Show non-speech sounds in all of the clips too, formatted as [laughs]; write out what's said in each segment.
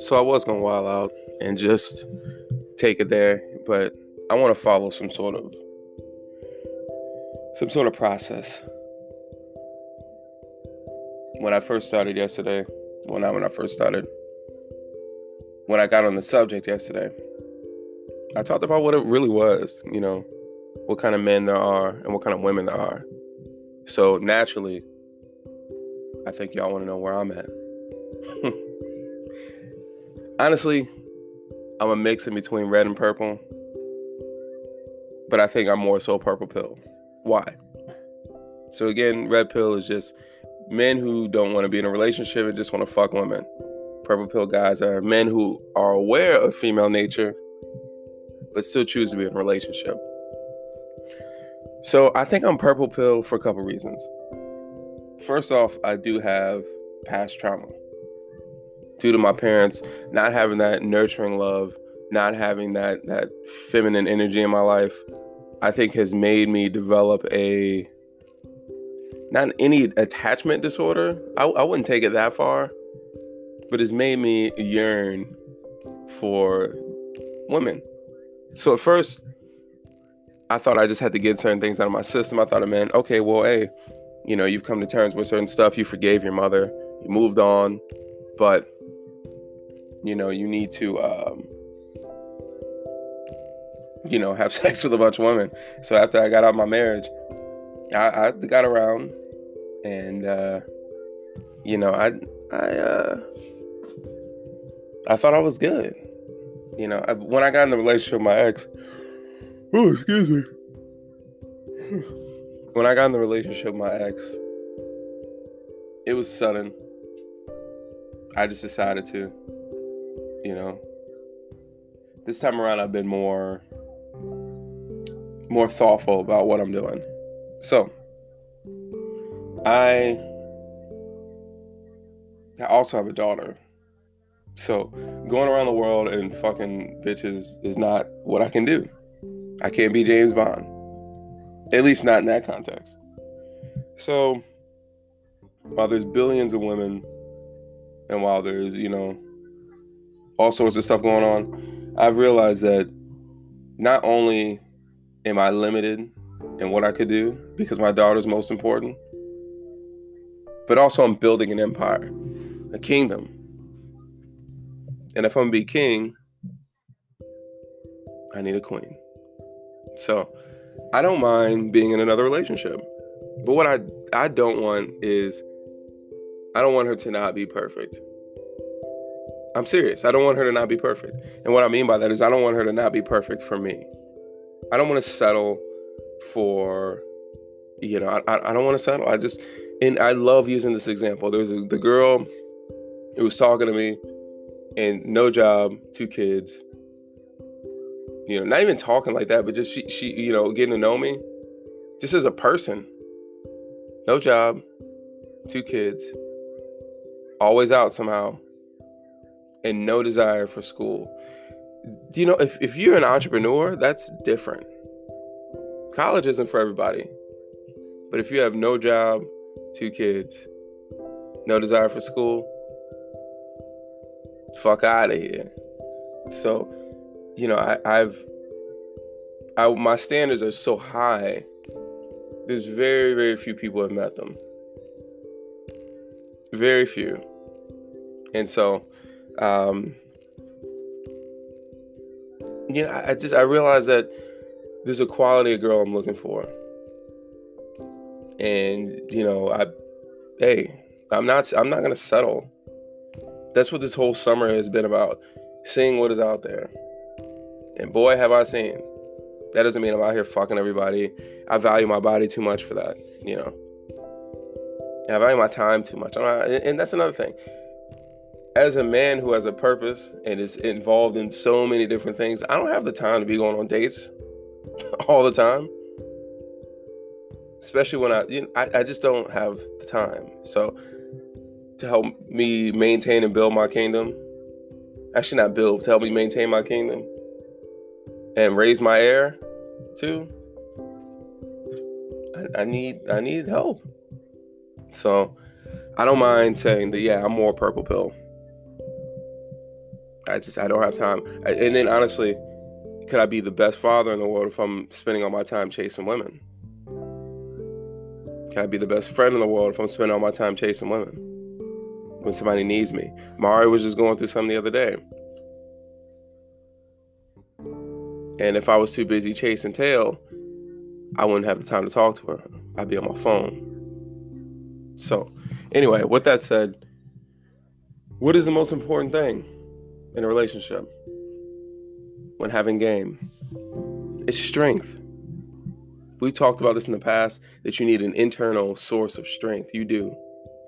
So I was gonna wild out and just take it there, but I want to follow some sort of some sort of process. When I first started yesterday, well not when I first started, when I got on the subject yesterday, I talked about what it really was, you know, what kind of men there are and what kind of women there are. So naturally, I think y'all want to know where I'm at. [laughs] Honestly, I'm a mix in between red and purple, but I think I'm more so purple pill. Why? So again, red pill is just men who don't want to be in a relationship and just want to fuck women. Purple pill guys are men who are aware of female nature, but still choose to be in a relationship. So I think I'm purple pill for a couple reasons. First off, I do have past trauma due to my parents not having that nurturing love, not having that that feminine energy in my life, I think has made me develop a not any attachment disorder. I, I wouldn't take it that far, but it's made me yearn for women. So at first, I thought I just had to get certain things out of my system. I thought it meant, okay, well, hey, you know, you've come to terms with certain stuff. You forgave your mother. You moved on. But you know, you need to, um, you know, have [laughs] sex with a bunch of women. So after I got out of my marriage, I, I got around, and uh, you know, I I uh, I thought I was good. You know, I, when I got in the relationship with my ex, [sighs] oh excuse me. [sighs] [sighs] When I got in the relationship with my ex, it was sudden. I just decided to you know. This time around I've been more more thoughtful about what I'm doing. So, I I also have a daughter. So, going around the world and fucking bitches is not what I can do. I can't be James Bond. At least not in that context. So, while there's billions of women and while there's, you know, all sorts of stuff going on, I've realized that not only am I limited in what I could do because my daughter's most important, but also I'm building an empire, a kingdom. And if I'm gonna be king, I need a queen. So I don't mind being in another relationship. But what I I don't want is I don't want her to not be perfect. I'm serious. I don't want her to not be perfect. And what I mean by that is I don't want her to not be perfect for me. I don't want to settle for, you know, I, I don't want to settle. I just, and I love using this example. There was a, the girl who was talking to me and no job, two kids, you know, not even talking like that, but just she, she, you know, getting to know me just as a person. No job, two kids, always out somehow and no desire for school. You know if, if you're an entrepreneur, that's different. College isn't for everybody. But if you have no job, two kids, no desire for school, fuck out of here. So, you know, I, I've I, my standards are so high. There's very, very few people have met them. Very few. And so um, you know, I just I realized that there's a quality of girl I'm looking for, and you know, I, hey, I'm not I'm not gonna settle. That's what this whole summer has been about, seeing what is out there, and boy, have I seen. That doesn't mean I'm out here fucking everybody. I value my body too much for that, you know. I value my time too much, and that's another thing as a man who has a purpose and is involved in so many different things, I don't have the time to be going on dates [laughs] all the time. Especially when I, you know, I, I just don't have the time. So to help me maintain and build my kingdom, actually not build, to help me maintain my kingdom and raise my heir too. I, I need I need help. So I don't mind saying that, yeah, I'm more purple pill. I just, I don't have time. And then honestly, could I be the best father in the world if I'm spending all my time chasing women? Can I be the best friend in the world if I'm spending all my time chasing women? When somebody needs me. Mari was just going through something the other day. And if I was too busy chasing tail, I wouldn't have the time to talk to her. I'd be on my phone. So, anyway, with that said, what is the most important thing in a relationship when having game? It's strength. We talked about this in the past that you need an internal source of strength. You do,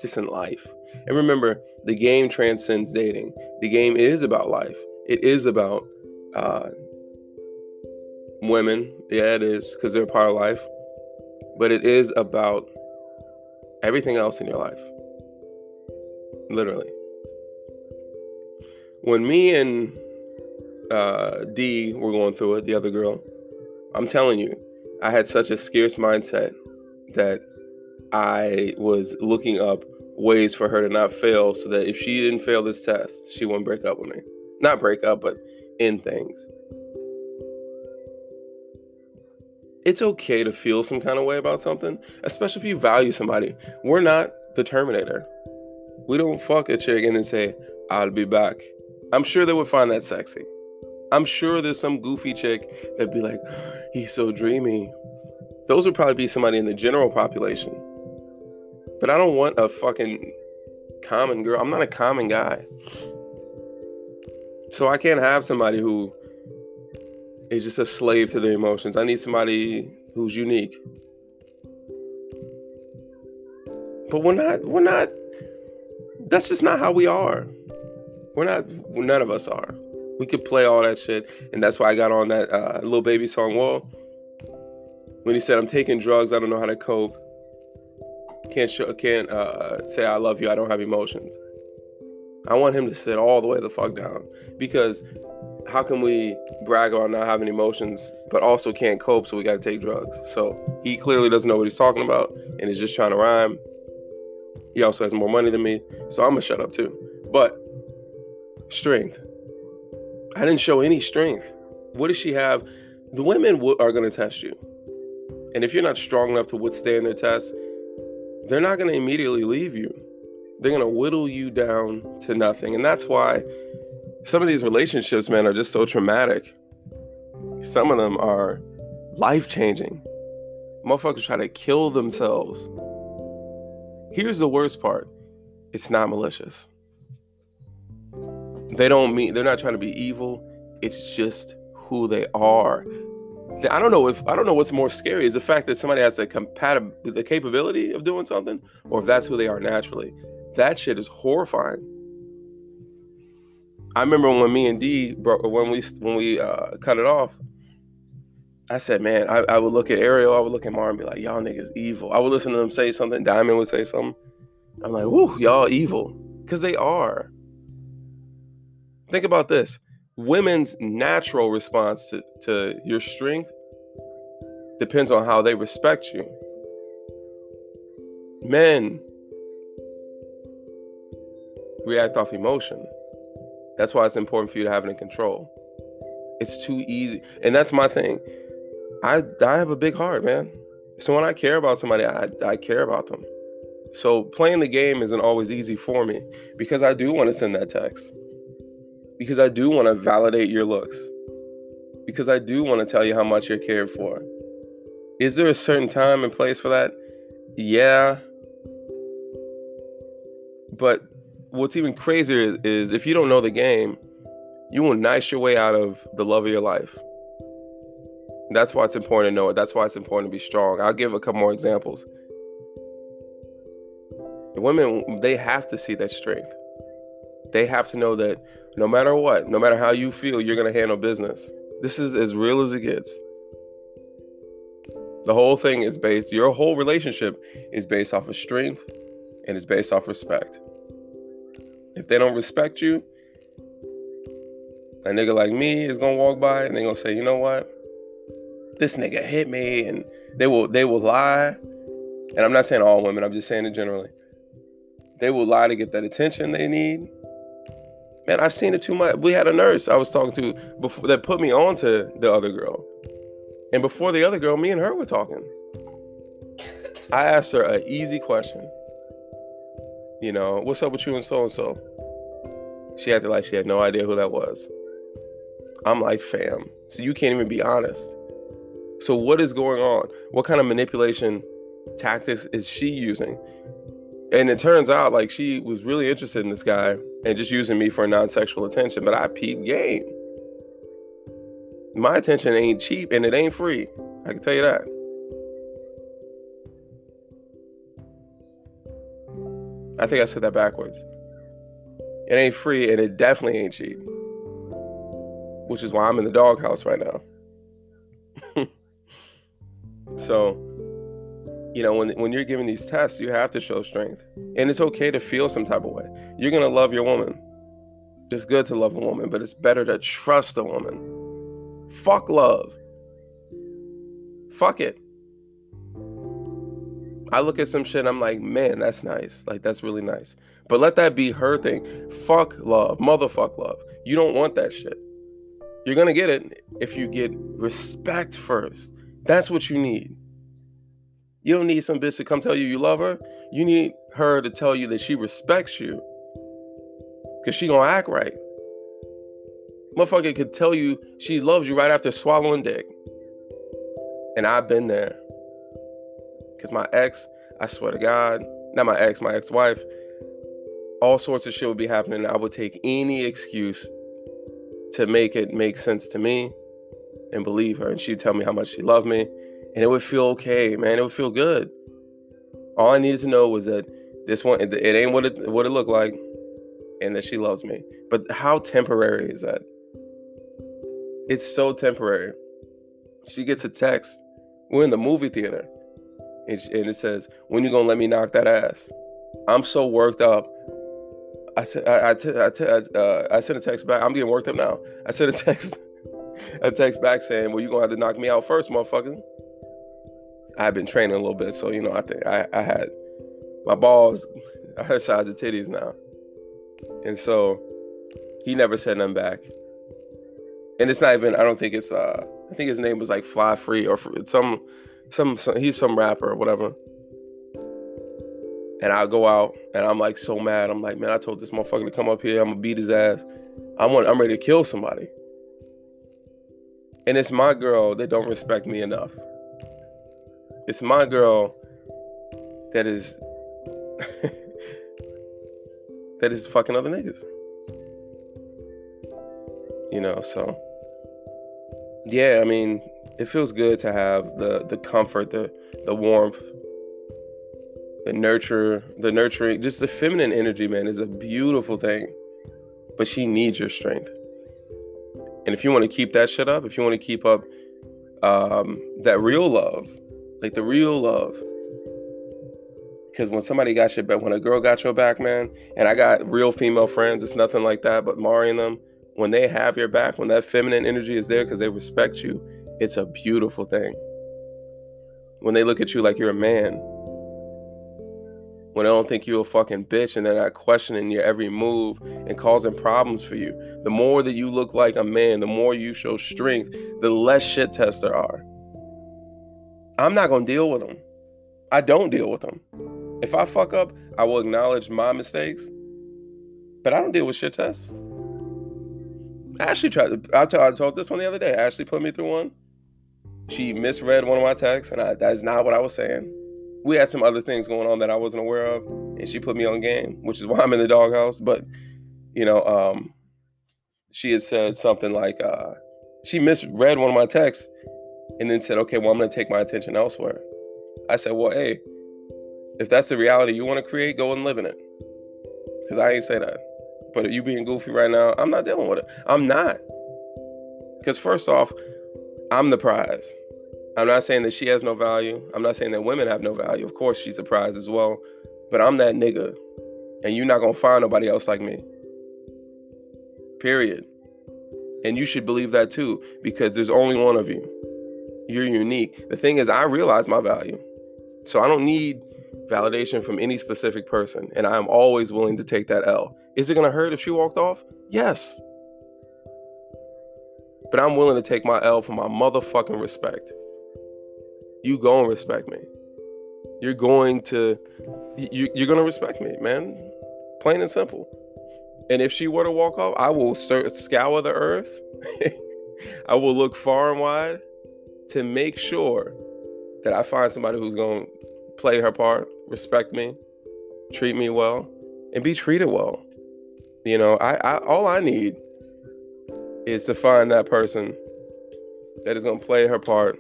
just in life. And remember, the game transcends dating. The game is about life. It is about uh, women. Yeah, it is because they're part of life. But it is about everything else in your life. Literally. When me and uh, D were going through it, the other girl, I'm telling you, I had such a scarce mindset that I was looking up ways for her to not fail so that if she didn't fail this test, she wouldn't break up with me. Not break up, but end things. It's okay to feel some kind of way about something, especially if you value somebody. We're not the Terminator. We don't fuck a chick and then say, I'll be back. I'm sure they would find that sexy. I'm sure there's some goofy chick that'd be like, [gasps] he's so dreamy. Those would probably be somebody in the general population. But I don't want a fucking common girl. I'm not a common guy. So I can't have somebody who is just a slave to their emotions. I need somebody who's unique. But we're not, we're not, that's just not how we are. We're not, none of us are. We could play all that shit. And that's why I got on that uh, Lil Baby song, Whoa. When he said, I'm taking drugs, I don't know how to cope. Can't show, can't uh, say I love you, I don't have emotions. I want him to sit all the way the fuck down because how can we brag on not having emotions but also can't cope so we got to take drugs? So he clearly doesn't know what he's talking about and is just trying to rhyme. He also has more money than me so i'm gonna shut up too. But strength. I didn't show any strength. What does she have? The women are going to test you. And if you're not strong enough to withstand their test they're not to immediately leave you. They're to whittle you down to nothing. And that's why some of these relationships, man, are just so traumatic. Some of them are life changing. Motherfuckers try to kill themselves. Here's the worst part it's not malicious. They don't mean, they're not trying to be evil. It's just who they are. I don't know if I don't know what's more scary is the fact that somebody has the compatible the capability of doing something, or if that's who they are naturally. That shit is horrifying. I remember when me and D when we when we uh, cut it off. I said, man, I, I would look at Ariel, I would look at Mar and be like, y'all niggas evil. I would listen to them say something. Diamond would say something. I'm like, whoo, y'all evil, because they are. Think about this: women's natural response to, to your strength depends on how they respect you. Men react off emotion. That's why it's important for you to have it in control. It's too easy. And that's my thing. I I have a big heart, man. So when I care about somebody, I, I care about them. So playing the game isn't always easy for me because I do want to send that text. Because I do want to validate your looks. Because I do want to tell you how much you're cared for. Is there a certain time and place for that? Yeah. But what's even crazier is if you don't know the game, you will nice your way out of the love of your life. That's why it's important to know it. That's why it's important to be strong. I'll give a couple more examples. The women, they have to see that strength. They have to know that no matter what, no matter how you feel, you're going to handle business. This is as real as it gets. The whole thing is based, your whole relationship is based off of strength and it's based off respect. If they don't respect you, a nigga like me is gonna walk by and they gonna say, you know what? This nigga hit me, and they will they will lie. And I'm not saying all women, I'm just saying it generally. They will lie to get that attention they need. Man, I've seen it too much. We had a nurse I was talking to before that put me on to the other girl. And before the other girl, me and her were talking. I asked her an easy question. You know, what's up with you and so and so? She acted like she had no idea who that was. I'm like, fam. So you can't even be honest. So what is going on? What kind of manipulation tactics is she using? And it turns out like she was really interested in this guy and just using me for non-sexual attention, but I peep game. My attention ain't cheap and it ain't free. I can tell you that. I think I said that backwards. It ain't free and it definitely ain't cheap. Which is why I'm in the doghouse right now. [laughs] so, you know, when when you're giving these tests, you have to show strength. And it's okay to feel some type of way. You're gonna love your woman. It's good to love a woman, but it's better to trust a woman. Fuck love. Fuck it. I look at some shit I'm like, man, that's nice. Like that's really nice. But let that be her thing. Fuck love. Motherfuck love. You don't want that shit. You're gonna get it if you get respect first. That's what you need. You don't need some bitch to come tell you you love her. You need her to tell you that she respects you. Cause she gonna act right. Motherfucker could tell you she loves you right after swallowing dick. And I've been there. Because my ex, I swear to God, not my ex, my ex wife, all sorts of shit would be happening. I would take any excuse to make it make sense to me and believe her. And she'd tell me how much she loved me. And it would feel okay, man. It would feel good. All I needed to know was that this one, it ain't what it what it looked like, and that she loves me. But how temporary is that? It's so temporary. She gets a text. We're in the movie theater and, it says, "When you gonna let me knock that ass?" I'm so worked up. I said, I, I, t- I, t- uh, I sent a text back. I'm getting worked up now. I sent a text, [laughs] a text back saying, "Well, you gonna have to knock me out first, motherfucker." I've been training a little bit, so you know, I think I, I had my balls [laughs] I her size of titties now, and so he never said nothing back. And it's not even. I don't think it's. uh I think his name was like Fly Free or some some, some he's some rapper or whatever. And I go out and I'm like so mad. I'm like, man, I told this motherfucker to come up here. I'm gonna beat his ass. I want I'm ready to kill somebody. And it's my girl that don't respect me enough. It's my girl that is [laughs] that is fucking other niggas. You know, so yeah, I mean, it feels good to have the the comfort, the the warmth, the nurture, the nurturing, just the feminine energy, man, is a beautiful thing. But she needs your strength. And if you want to keep that shit up, if you want to keep up um, that real love, like the real love, because when somebody got your back, when a girl got your back, man, and I got real female friends, it's nothing like that, but Mari and them, when they have your back, when that feminine energy is there because they respect you, it's a beautiful thing. When they look at you like you're a man, when they don't think you're a fucking bitch and they're not questioning your every move and causing problems for you. The more that you look like a man, the more you show strength, the less shit tests there are. I'm not gonna deal with them. I don't deal with them. If I fuck up, I will acknowledge my mistakes, but I don't deal with shit tests. Ashley tried. To, I, t- I told this one the other day. Ashley put me through one. She misread one of my texts, and I, that is not what I was saying. We had some other things going on that I wasn't aware of, and she put me on game, which is why I'm in the doghouse. But you know, um, she had said something like uh, she misread one of my texts, and then said, "Okay, well, I'm going to take my attention elsewhere." I said, "Well, hey, if that's the reality you want to create, go and live in it." Because I ain't say that. But you being goofy right now, I'm not dealing with it. I'm not. Because first off, I'm the prize. I'm not saying that she has no value. I'm not saying that women have no value. Of course, she's a prize as well. But I'm that nigga. And you're not going to find nobody else like me. Period. And you should believe that too, because there's only one of you. You're unique. The thing is, I realize my value. So I don't need validation from any specific person, and I'm always willing to take that L. Is it gonna hurt if she walked off? Yes. But I'm willing to take my L for my motherfucking respect. You go and respect me. You're going to you, you're gonna respect me, man. Plain and simple. And if she were to walk off, I will scour the earth. [laughs] I will look far and wide to make sure that I find somebody who's going to play her part, respect me, treat me well, and be treated well. You know, I, I all I need is to find that person that is going to play her part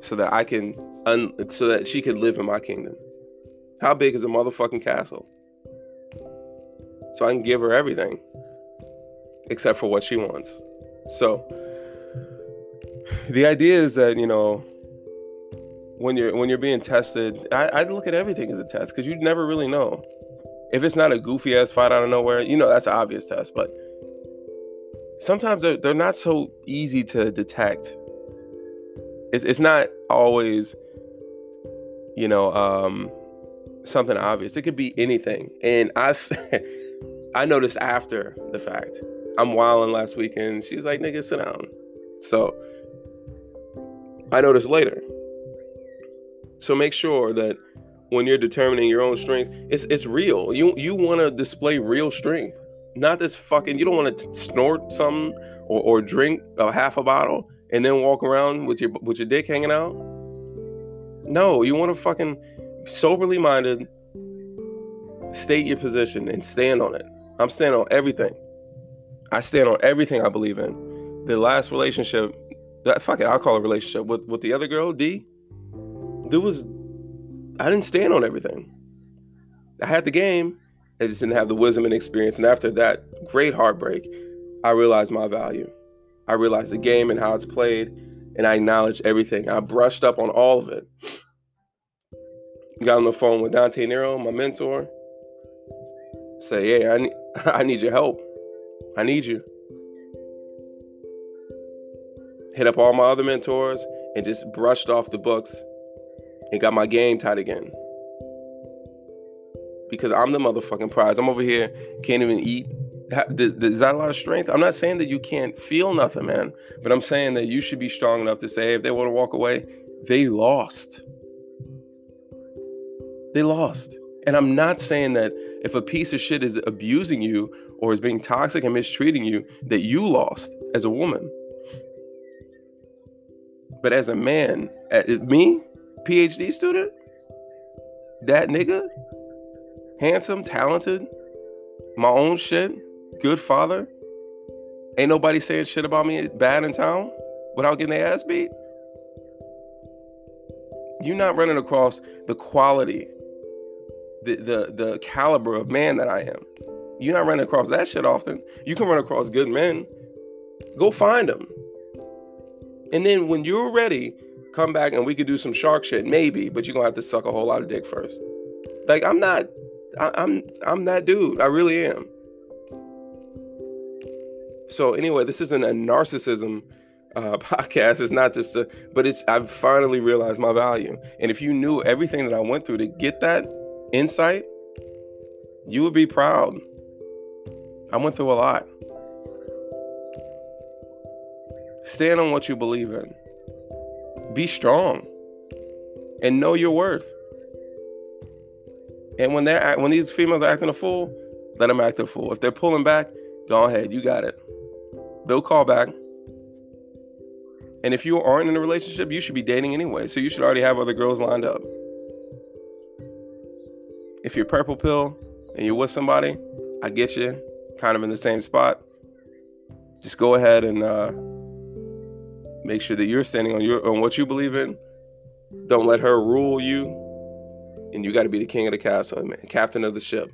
so that I can un, so that she can live in my kingdom. How big is a motherfucking castle? So I can give her everything except for what she wants. So the idea is that, you know, when you're when you're being tested, I, I look at everything as a test because you never really know. If it's not a goofy ass fight out of nowhere, you know that's an obvious test. But sometimes they're, they're not so easy to detect. It's it's not always, you know, um, something obvious. It could be anything. And I [laughs] I noticed after the fact. I'm wilding last weekend. She's like, nigga, sit down. So I noticed later. So make sure that when you're determining your own strength, it's it's real. You you want to display real strength, not this fucking. You don't want to snort something or, or drink a half a bottle and then walk around with your with your dick hanging out. No, you want to fucking soberly minded, state your position and stand on it. I'm standing on everything. I stand on everything I believe in. The last relationship, that fuck it, I'll call a relationship with with the other girl, D there was I didn't stand on everything. I had the game, I just didn't have the wisdom and experience. And after that great heartbreak, I realized my value. I realized the game and how it's played, and I acknowledged everything. I brushed up on all of it. Got on the phone with Dante Nero, my mentor. Say, hey, I need, [laughs] I need your help. I need you. Hit up all my other mentors and just brushed off the books and got my game tight again. Because I'm the motherfucking prize. I'm over here, can't even eat. Is that a lot of strength? I'm not saying that you can't feel nothing, man. But I'm saying that you should be strong enough to say if they want to walk away, they lost. They lost. And I'm not saying that if a piece of shit is abusing you or is being toxic and mistreating you, that you lost as a woman. But as a man, me, PhD student? That nigga? Handsome, talented, my own shit, good father. Ain't nobody saying shit about me bad in town without getting their ass beat. You're not running across the quality, the the the caliber of man that I am. You're not running across that shit often. You can run across good men. Go find them. And then when you're ready come back and we could do some shark shit, maybe, but you're gonna have to suck a whole lot of dick first. Like I'm not I, I'm I'm that dude. I really am. So anyway, this isn't a narcissism uh, [laughs] podcast. It's not just a, but it's I've finally realized my value. And if you knew everything that I went through to get that insight, you would be proud. I went through a lot. Stand on what you believe in. Be strong and know your worth. And when they're when these females are acting a fool, let them act a fool. If they're pulling back, go ahead, you got it. They'll call back. And if you aren't in a relationship, you should be dating anyway. So you should already have other girls lined up. If you're purple pill and you're with somebody, I get you, kind of in the same spot. Just go ahead and uh, Make sure that you're standing on your on what you believe in. Don't let her rule you. And you got to be the king of the castle, man, captain of the ship.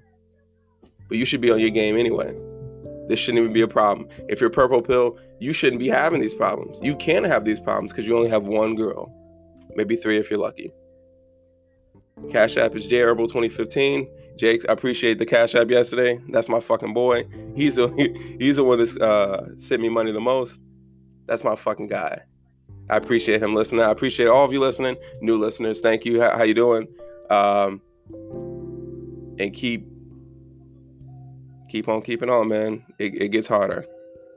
But you should be on your game anyway. This shouldn't even be a problem. If you're purple pill, you shouldn't be having these problems. You can have these problems because you only have one girl, maybe three if you're lucky. Cash App is J Herbal 2015. Jake, I appreciate the Cash App yesterday. That's my fucking boy. He's the [laughs] he's the one that uh, sent me money the most. That's my fucking guy. I appreciate him listening. I appreciate all of you listening, new listeners. Thank you. How, how you doing? Um, and keep keep on keeping on, man. It, it gets harder,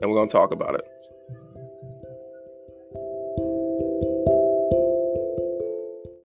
and we're gonna talk about it.